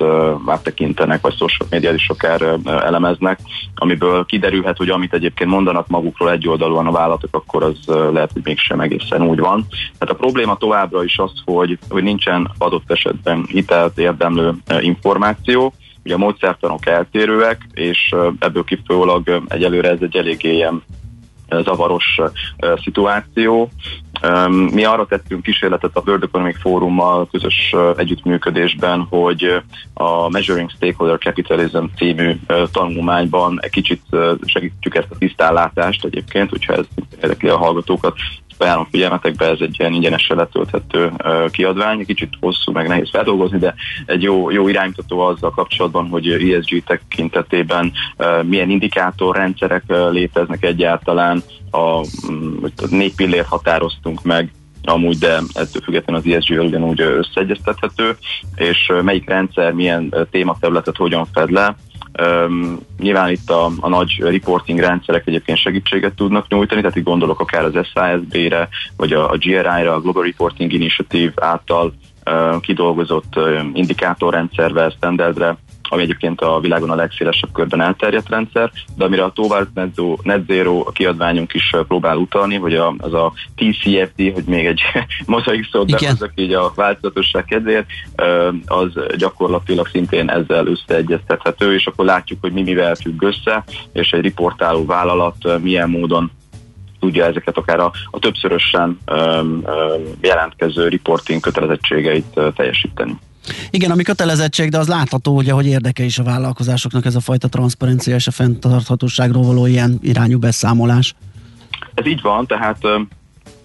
áttekintenek, vagy social médiát is akár elemeznek, amiből kiderülhet, hogy amit egyébként mondanak magukról egyoldalúan a vállalatok, akkor az lehet, hogy mégsem egészen úgy van. Tehát a probléma továbbra is az, hogy, hogy nincsen adott esetben hitelt érdemlő információ, Ugye a módszertanok eltérőek, és ebből kifolyólag egyelőre ez egy eléggé ilyen zavaros szituáció. Mi arra tettünk kísérletet a World Economic Fórummal közös együttműködésben, hogy a Measuring Stakeholder Capitalism című tanulmányban egy kicsit segítjük ezt a tisztállátást egyébként, hogyha ez érdekli a hallgatókat, ajánlom figyelmetekbe, ez egy ilyen ingyenesen letölthető kiadvány, kicsit hosszú, meg nehéz feldolgozni, de egy jó, jó iránymutató azzal kapcsolatban, hogy ESG tekintetében milyen indikátorrendszerek léteznek egyáltalán, a, mm, négy pillért határoztunk meg, amúgy, de ettől függetlenül az ESG ugyanúgy összeegyeztethető, és melyik rendszer milyen tématerületet hogyan fed le, Um, nyilván itt a, a nagy reporting rendszerek egyébként segítséget tudnak nyújtani, tehát itt gondolok akár az SISB-re, vagy a, a GRI-ra, a Global Reporting Initiative által uh, kidolgozott uh, indikátorrendszervel, standardre, ami egyébként a világon a legszélesebb körben elterjedt rendszer, de amire a Towards Net Zero kiadványunk is próbál utalni, hogy a, az a TCFD, hogy még egy mozaik szót behozok így a változatosság kedvéért, az gyakorlatilag szintén ezzel összeegyeztethető, és akkor látjuk, hogy mi mivel függ össze, és egy riportáló vállalat milyen módon tudja ezeket akár a, a többszörösen um, um, jelentkező reporting kötelezettségeit uh, teljesíteni. Igen, ami kötelezettség, de az látható, ugye, hogy érdeke is a vállalkozásoknak ez a fajta transzparencia és a fenntarthatóságról való ilyen irányú beszámolás. Ez így van, tehát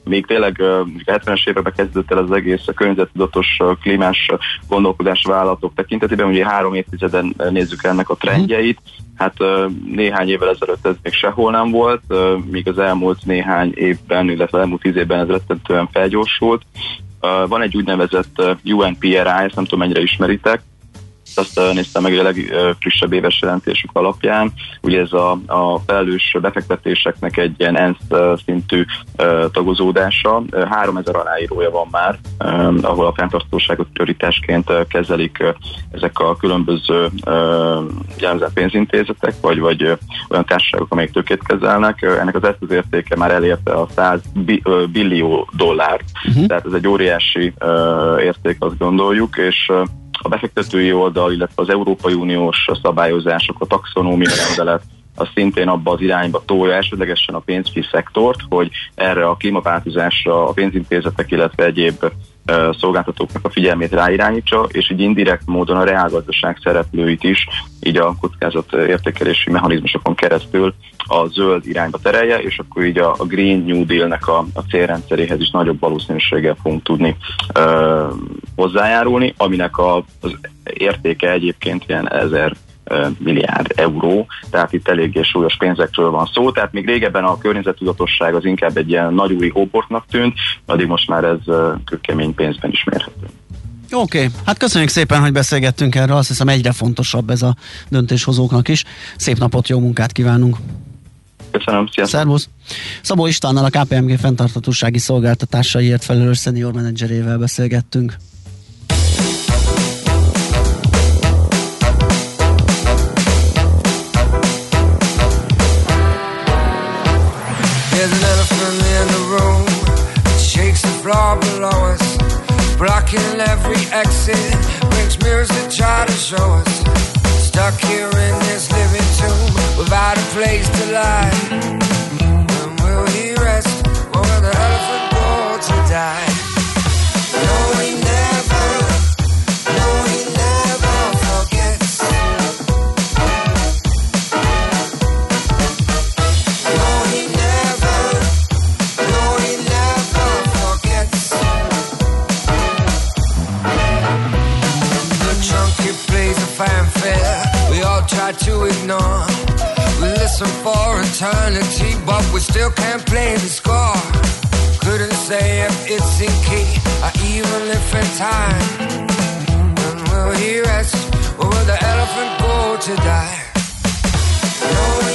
még tényleg a 70-es években kezdődött el az egész a környezettudatos klímás gondolkodás vállalatok tekintetében, ugye három évtizeden nézzük ennek a trendjeit, hát néhány évvel ezelőtt ez még sehol nem volt, míg az elmúlt néhány évben, illetve elmúlt tíz évben ez rettentően felgyorsult, van egy úgynevezett UNPRI, ezt nem tudom mennyire ismeritek, azt néztem meg a legfrissebb éves jelentésük alapján. Ugye ez a, a felelős befektetéseknek egy ilyen ENSZ szintű tagozódása. 3000 aláírója van már, ahol a fenntartóságot prioritásként kezelik ezek a különböző jelzett pénzintézetek, vagy, vagy olyan társaságok, amelyek tökét kezelnek. Ennek az eszközértéke már elérte a 100 billió dollárt, uh-huh. tehát ez egy óriási érték, azt gondoljuk, és a befektetői oldal, illetve az Európai Uniós szabályozások, a taxonómia rendelet, az szintén abba az irányba tolja elsődlegesen a pénzügyi szektort, hogy erre a klímaváltozásra a pénzintézetek, illetve egyéb szolgáltatóknak a figyelmét ráirányítsa, és így indirekt módon a reálgazdaság szereplőit is, így a kockázat értékelési mechanizmusokon keresztül a zöld irányba terelje, és akkor így a, a Green New Deal-nek a, a célrendszeréhez is nagyobb valószínűséggel fogunk tudni ö, hozzájárulni, aminek a, az értéke egyébként ilyen ezer milliárd euró, tehát itt eléggé súlyos pénzekről van szó, tehát még régebben a környezettudatosság az inkább egy ilyen nagyúri hóportnak tűnt, addig most már ez kőkemény pénzben is mérhető. Oké, okay. hát köszönjük szépen, hogy beszélgettünk erről, azt hiszem egyre fontosabb ez a döntéshozóknak is. Szép napot, jó munkát kívánunk! Köszönöm, sziasztok! Szervusz! Szabó Istvánnal a KPMG fenntartatósági szolgáltatásaiért felelős senior menedzserével beszélgettünk. Blocking every exit. Brings mirrors that try to show us. Stuck here in this living tomb. Without a place to lie. When will he rest? Or will the elephant go to die? Try to ignore. We listen for eternity, but we still can't play the score. Couldn't say if it's in key or even if in time. When will he rest? Or will the elephant go to die? No,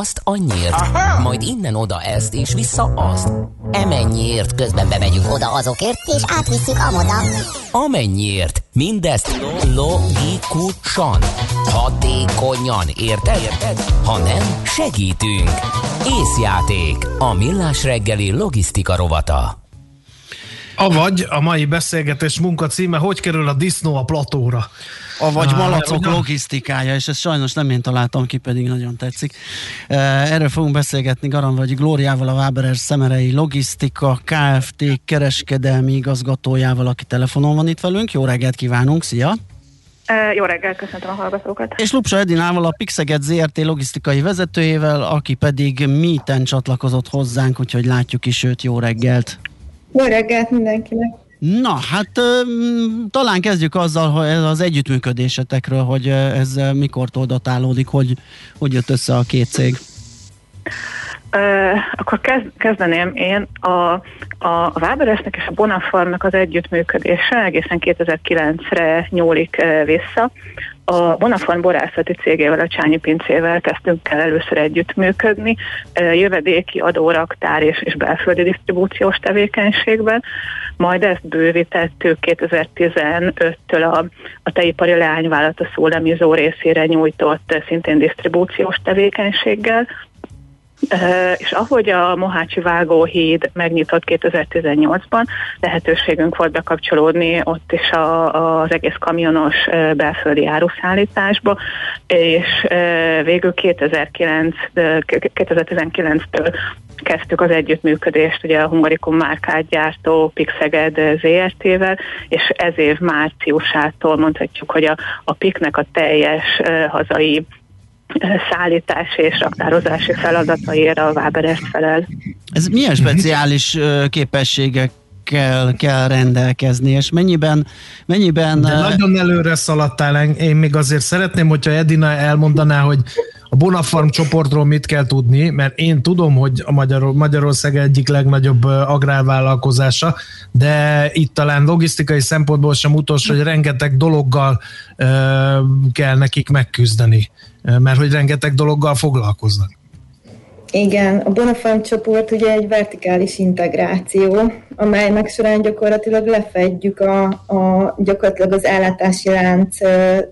azt annyiért, majd innen oda ezt, és vissza azt. Emennyiért, közben bemegyünk oda azokért, és átvisszük amoda. Amennyiért, mindezt logikusan, hatékonyan, érted? érted? Ha nem, segítünk. Észjáték, a millás reggeli logisztika rovata. Avagy a mai beszélgetés munka címe, hogy kerül a disznó a platóra? Avagy Ah, malacok ugyan? logisztikája, és ezt sajnos nem én találtam ki, pedig nagyon tetszik. Erről fogunk beszélgetni Garan vagy Glóriával, a Váberes Szemerei Logisztika Kft. kereskedelmi igazgatójával, aki telefonon van itt velünk. Jó reggelt kívánunk, szia! Jó reggel, köszöntöm a hallgatókat. És Lupsa Edinával, a Pixeget ZRT logisztikai vezetőjével, aki pedig Meeten csatlakozott hozzánk, úgyhogy látjuk is őt, jó reggelt! Jó reggelt mindenkinek. Na, hát talán kezdjük azzal, hogy ez az együttműködésetekről, hogy ez mikor datálódik, hogy, hogy jött össze a két cég. Ö, akkor kezd, kezdeném én. A, a Váberesnek és a Bonafarmnak az együttműködése egészen 2009-re nyúlik vissza. A Bonafarm borászati cégével, a Csányi Pincével kezdtünk el először együttműködni, jövedéki adóraktár és, és belföldi disztribúciós tevékenységben, majd ezt bővítettük 2015-től a, a teipari leányvállalat a szólemizó részére nyújtott szintén disztribúciós tevékenységgel, és ahogy a Mohácsi Vágóhíd megnyitott 2018-ban, lehetőségünk volt bekapcsolódni ott is a, az egész kamionos belföldi áruszállításba, és végül 2009, 2019-től kezdtük az együttműködést ugye a Hungarikum márkát gyártó Pixeged ZRT-vel, és ez év márciusától mondhatjuk, hogy a, a PIK-nek a teljes hazai szállítási és raktározási feladataira a Waberest felel. Ez milyen speciális ö, képességek kell, kell rendelkezni, és mennyiben, mennyiben De nagyon előre szaladtál, én még azért szeretném, hogyha Edina elmondaná, hogy a Bonafarm csoportról mit kell tudni, mert én tudom, hogy a Magyar, Magyarország egyik legnagyobb agrárvállalkozása, de itt talán logisztikai szempontból sem utolsó, hogy rengeteg dologgal ö, kell nekik megküzdeni, mert hogy rengeteg dologgal foglalkoznak. Igen, a Bonafarm csoport ugye egy vertikális integráció, amelynek során gyakorlatilag lefedjük a, a gyakorlatilag az ellátási lánc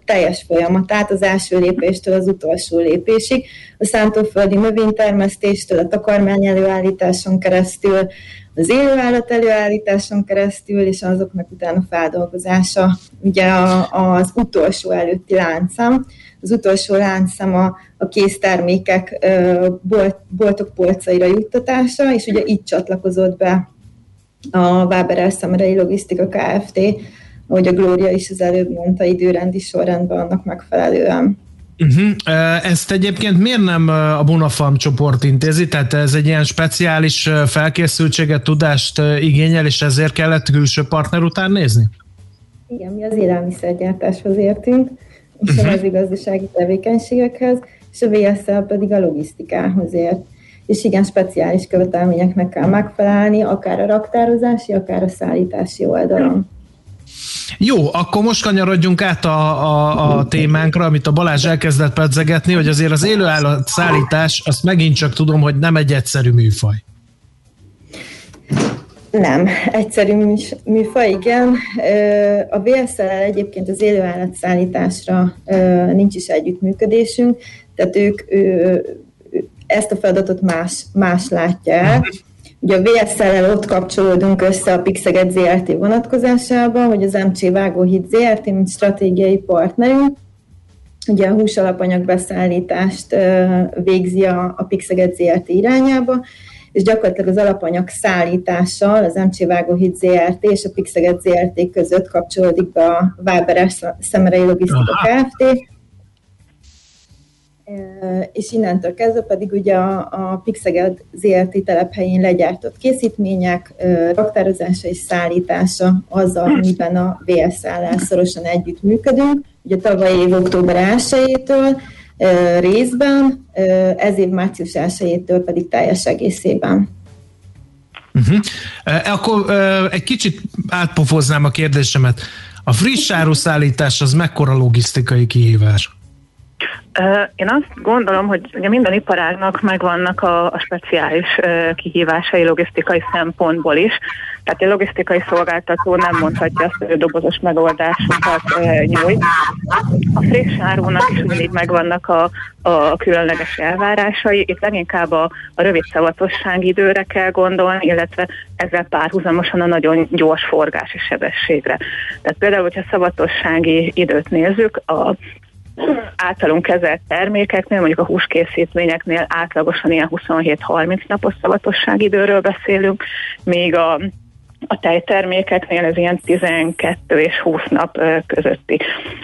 teljes folyamatát, az első lépéstől az utolsó lépésig, a szántóföldi növénytermesztéstől, a takarmány előállításon keresztül, az élőállat előállításon keresztül, és azoknak utána feldolgozása, ugye a, az utolsó előtti láncszám az utolsó láncszem a, a késztermékek bolt, boltok polcaira juttatása, és ugye így csatlakozott be a Váber Szemerei Logisztika Kft., ahogy a Glória is az előbb mondta, időrendi sorrendben annak megfelelően. Uh-huh. Ezt egyébként miért nem a Bonafarm csoport intézi? Tehát ez egy ilyen speciális felkészültséget, tudást igényel, és ezért kellett külső partner után nézni? Igen, mi az élelmiszergyártáshoz értünk, és a mezőgazdasági tevékenységekhez, és a VSL pedig a logisztikához ért. És igen, speciális követelményeknek kell megfelelni, akár a raktározási, akár a szállítási oldalon. Jó, akkor most kanyarodjunk át a, a, a témánkra, amit a Balázs elkezdett pedzegetni, hogy azért az élőállat szállítás, azt megint csak tudom, hogy nem egy egyszerű műfaj. Nem, egyszerű műfaj, igen. A vsl egyébként az élőállatszállításra nincs is együttműködésünk, tehát ők ezt a feladatot más, más látja el. Ugye a VSL-el ott kapcsolódunk össze a Pixeget ZRT vonatkozásában, hogy az MC Vágóhíd ZRT, mint stratégiai partnerünk, ugye a húsalapanyag beszállítást végzi a, a Pixeget ZRT irányába, és gyakorlatilag az alapanyag szállítással az MC Vágóhíd ZRT és a Pixeget ZRT között kapcsolódik be a Váberes Szemerei Logisztika Kft. És innentől kezdve pedig ugye a, a Pixeget ZRT telephelyén legyártott készítmények raktározása és szállítása az, amiben a VSZ-lel szorosan együtt működünk. Ugye tavaly év október 1-től részben, ez év március 1 pedig teljes egészében. Uh-huh. Akkor uh, egy kicsit átpofoznám a kérdésemet. A friss áruszállítás az mekkora logisztikai kihívás? Én azt gondolom, hogy ugye minden iparágnak megvannak a, a speciális kihívásai logisztikai szempontból is. Tehát egy logisztikai szolgáltató nem mondhatja azt, hogy dobozos megoldásokat nyújt. A friss árónak is ugyanígy megvannak a, a különleges elvárásai. Itt leginkább a, a rövid szavatosság időre kell gondolni, illetve ezzel párhuzamosan a nagyon gyors forgási sebességre. Tehát például, hogyha szavatossági időt nézzük, a általunk kezelt termékeknél, mondjuk a húskészítményeknél átlagosan ilyen 27-30 napos szavatosságidőről beszélünk, még a a tejtermékeknél ez ilyen 12 és 20 nap közötti.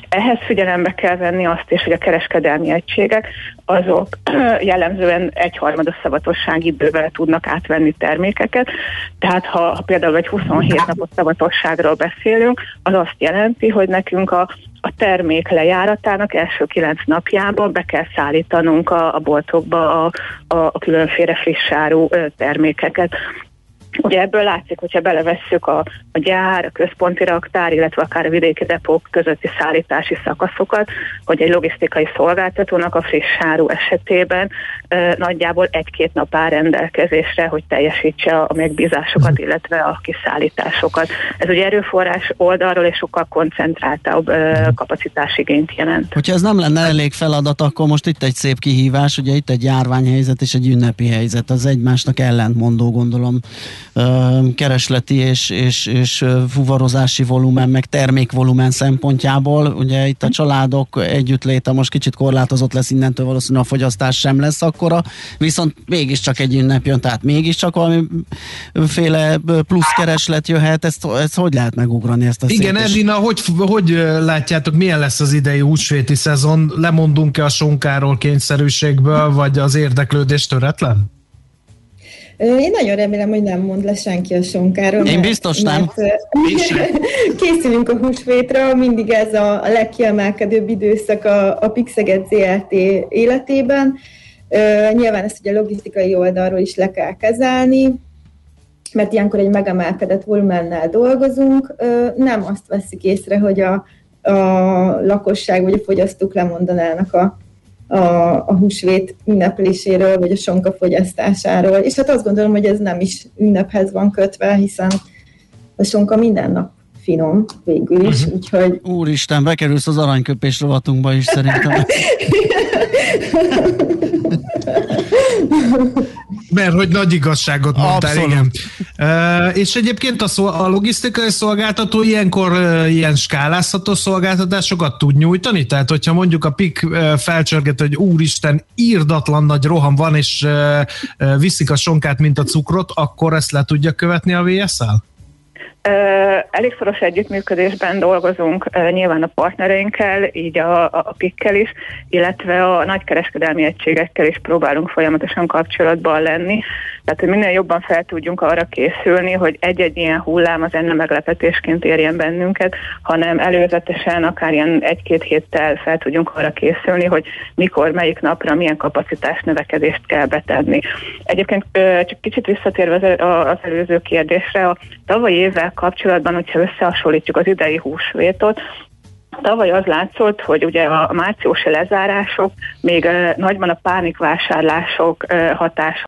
Ehhez figyelembe kell venni azt is, hogy a kereskedelmi egységek azok jellemzően egyharmados szavatossági idővel tudnak átvenni termékeket, tehát ha, ha például egy 27 napos szavatosságról beszélünk, az azt jelenti, hogy nekünk a, a termék lejáratának első kilenc napjában be kell szállítanunk a, a boltokba a, a, a különféle frissáru termékeket. Ugye ebből látszik, hogyha belevesszük a, a gyár, a központi raktár, illetve akár a vidéki depók közötti szállítási szakaszokat, hogy egy logisztikai szolgáltatónak a friss áru esetében e, nagyjából egy-két nap áll rendelkezésre, hogy teljesítse a megbízásokat, illetve a kiszállításokat. Ez ugye erőforrás oldalról és sokkal koncentráltabb e, kapacitásigényt jelent. Hogyha ez nem lenne elég feladat, akkor most itt egy szép kihívás, ugye itt egy járványhelyzet és egy ünnepi helyzet, az egymásnak ellentmondó gondolom keresleti és, és, és fuvarozási volumen, meg termékvolumen szempontjából. Ugye itt a családok együttléte most kicsit korlátozott lesz, innentől valószínűleg a fogyasztás sem lesz akkora, viszont mégiscsak egy ünnep jön, tehát mégiscsak valamiféle plusz kereslet jöhet, ezt, ezt hogy lehet megugrani ezt a Igen, Edina, hogy, hogy látjátok, milyen lesz az idei húsvéti szezon? Lemondunk-e a sonkáról kényszerűségből, vagy az érdeklődés töretlen? Én nagyon remélem, hogy nem mond le senki a sonkáról. Én biztos nem. készülünk a húsvétra, mindig ez a, a legkiemelkedőbb időszak a, a Pixeget ZLT életében. Uh, nyilván ezt ugye a logisztikai oldalról is le kell kezelni, mert ilyenkor egy megemelkedett volumennel dolgozunk. Uh, nem azt veszik észre, hogy a, a lakosság vagy a fogyasztók lemondanának a a, a húsvét ünnepléséről, vagy a sonka fogyasztásáról. És hát azt gondolom, hogy ez nem is ünnephez van kötve, hiszen a sonka minden nap finom végül is, uh-huh. úgyhogy... Úristen, bekerülsz az aranyköpés rovatunkba is szerintem. Mert hogy nagy igazságot mondtál, Abszolút. igen. Uh, és egyébként a, szol- a logisztikai szolgáltató ilyenkor uh, ilyen skálázható szolgáltatásokat tud nyújtani? Tehát, hogyha mondjuk a PIK felcsörget, hogy úristen, írdatlan nagy roham van, és uh, uh, viszik a sonkát, mint a cukrot, akkor ezt le tudja követni a VSL? Elég szoros együttműködésben dolgozunk nyilván a partnereinkkel, így a, a PIK-kel is, illetve a nagykereskedelmi egységekkel is próbálunk folyamatosan kapcsolatban lenni. Tehát, hogy minél jobban fel tudjunk arra készülni, hogy egy-egy ilyen hullám az enne meglepetésként érjen bennünket, hanem előzetesen akár ilyen egy-két héttel fel tudjunk arra készülni, hogy mikor, melyik napra milyen kapacitás növekedést kell betenni. Egyébként csak kicsit visszatérve az előző kérdésre, a tavalyi évvel kapcsolatban, hogyha összehasonlítjuk az idei húsvétot, Tavaly az látszott, hogy ugye a márciusi lezárások még nagyban a pánikvásárlások hatás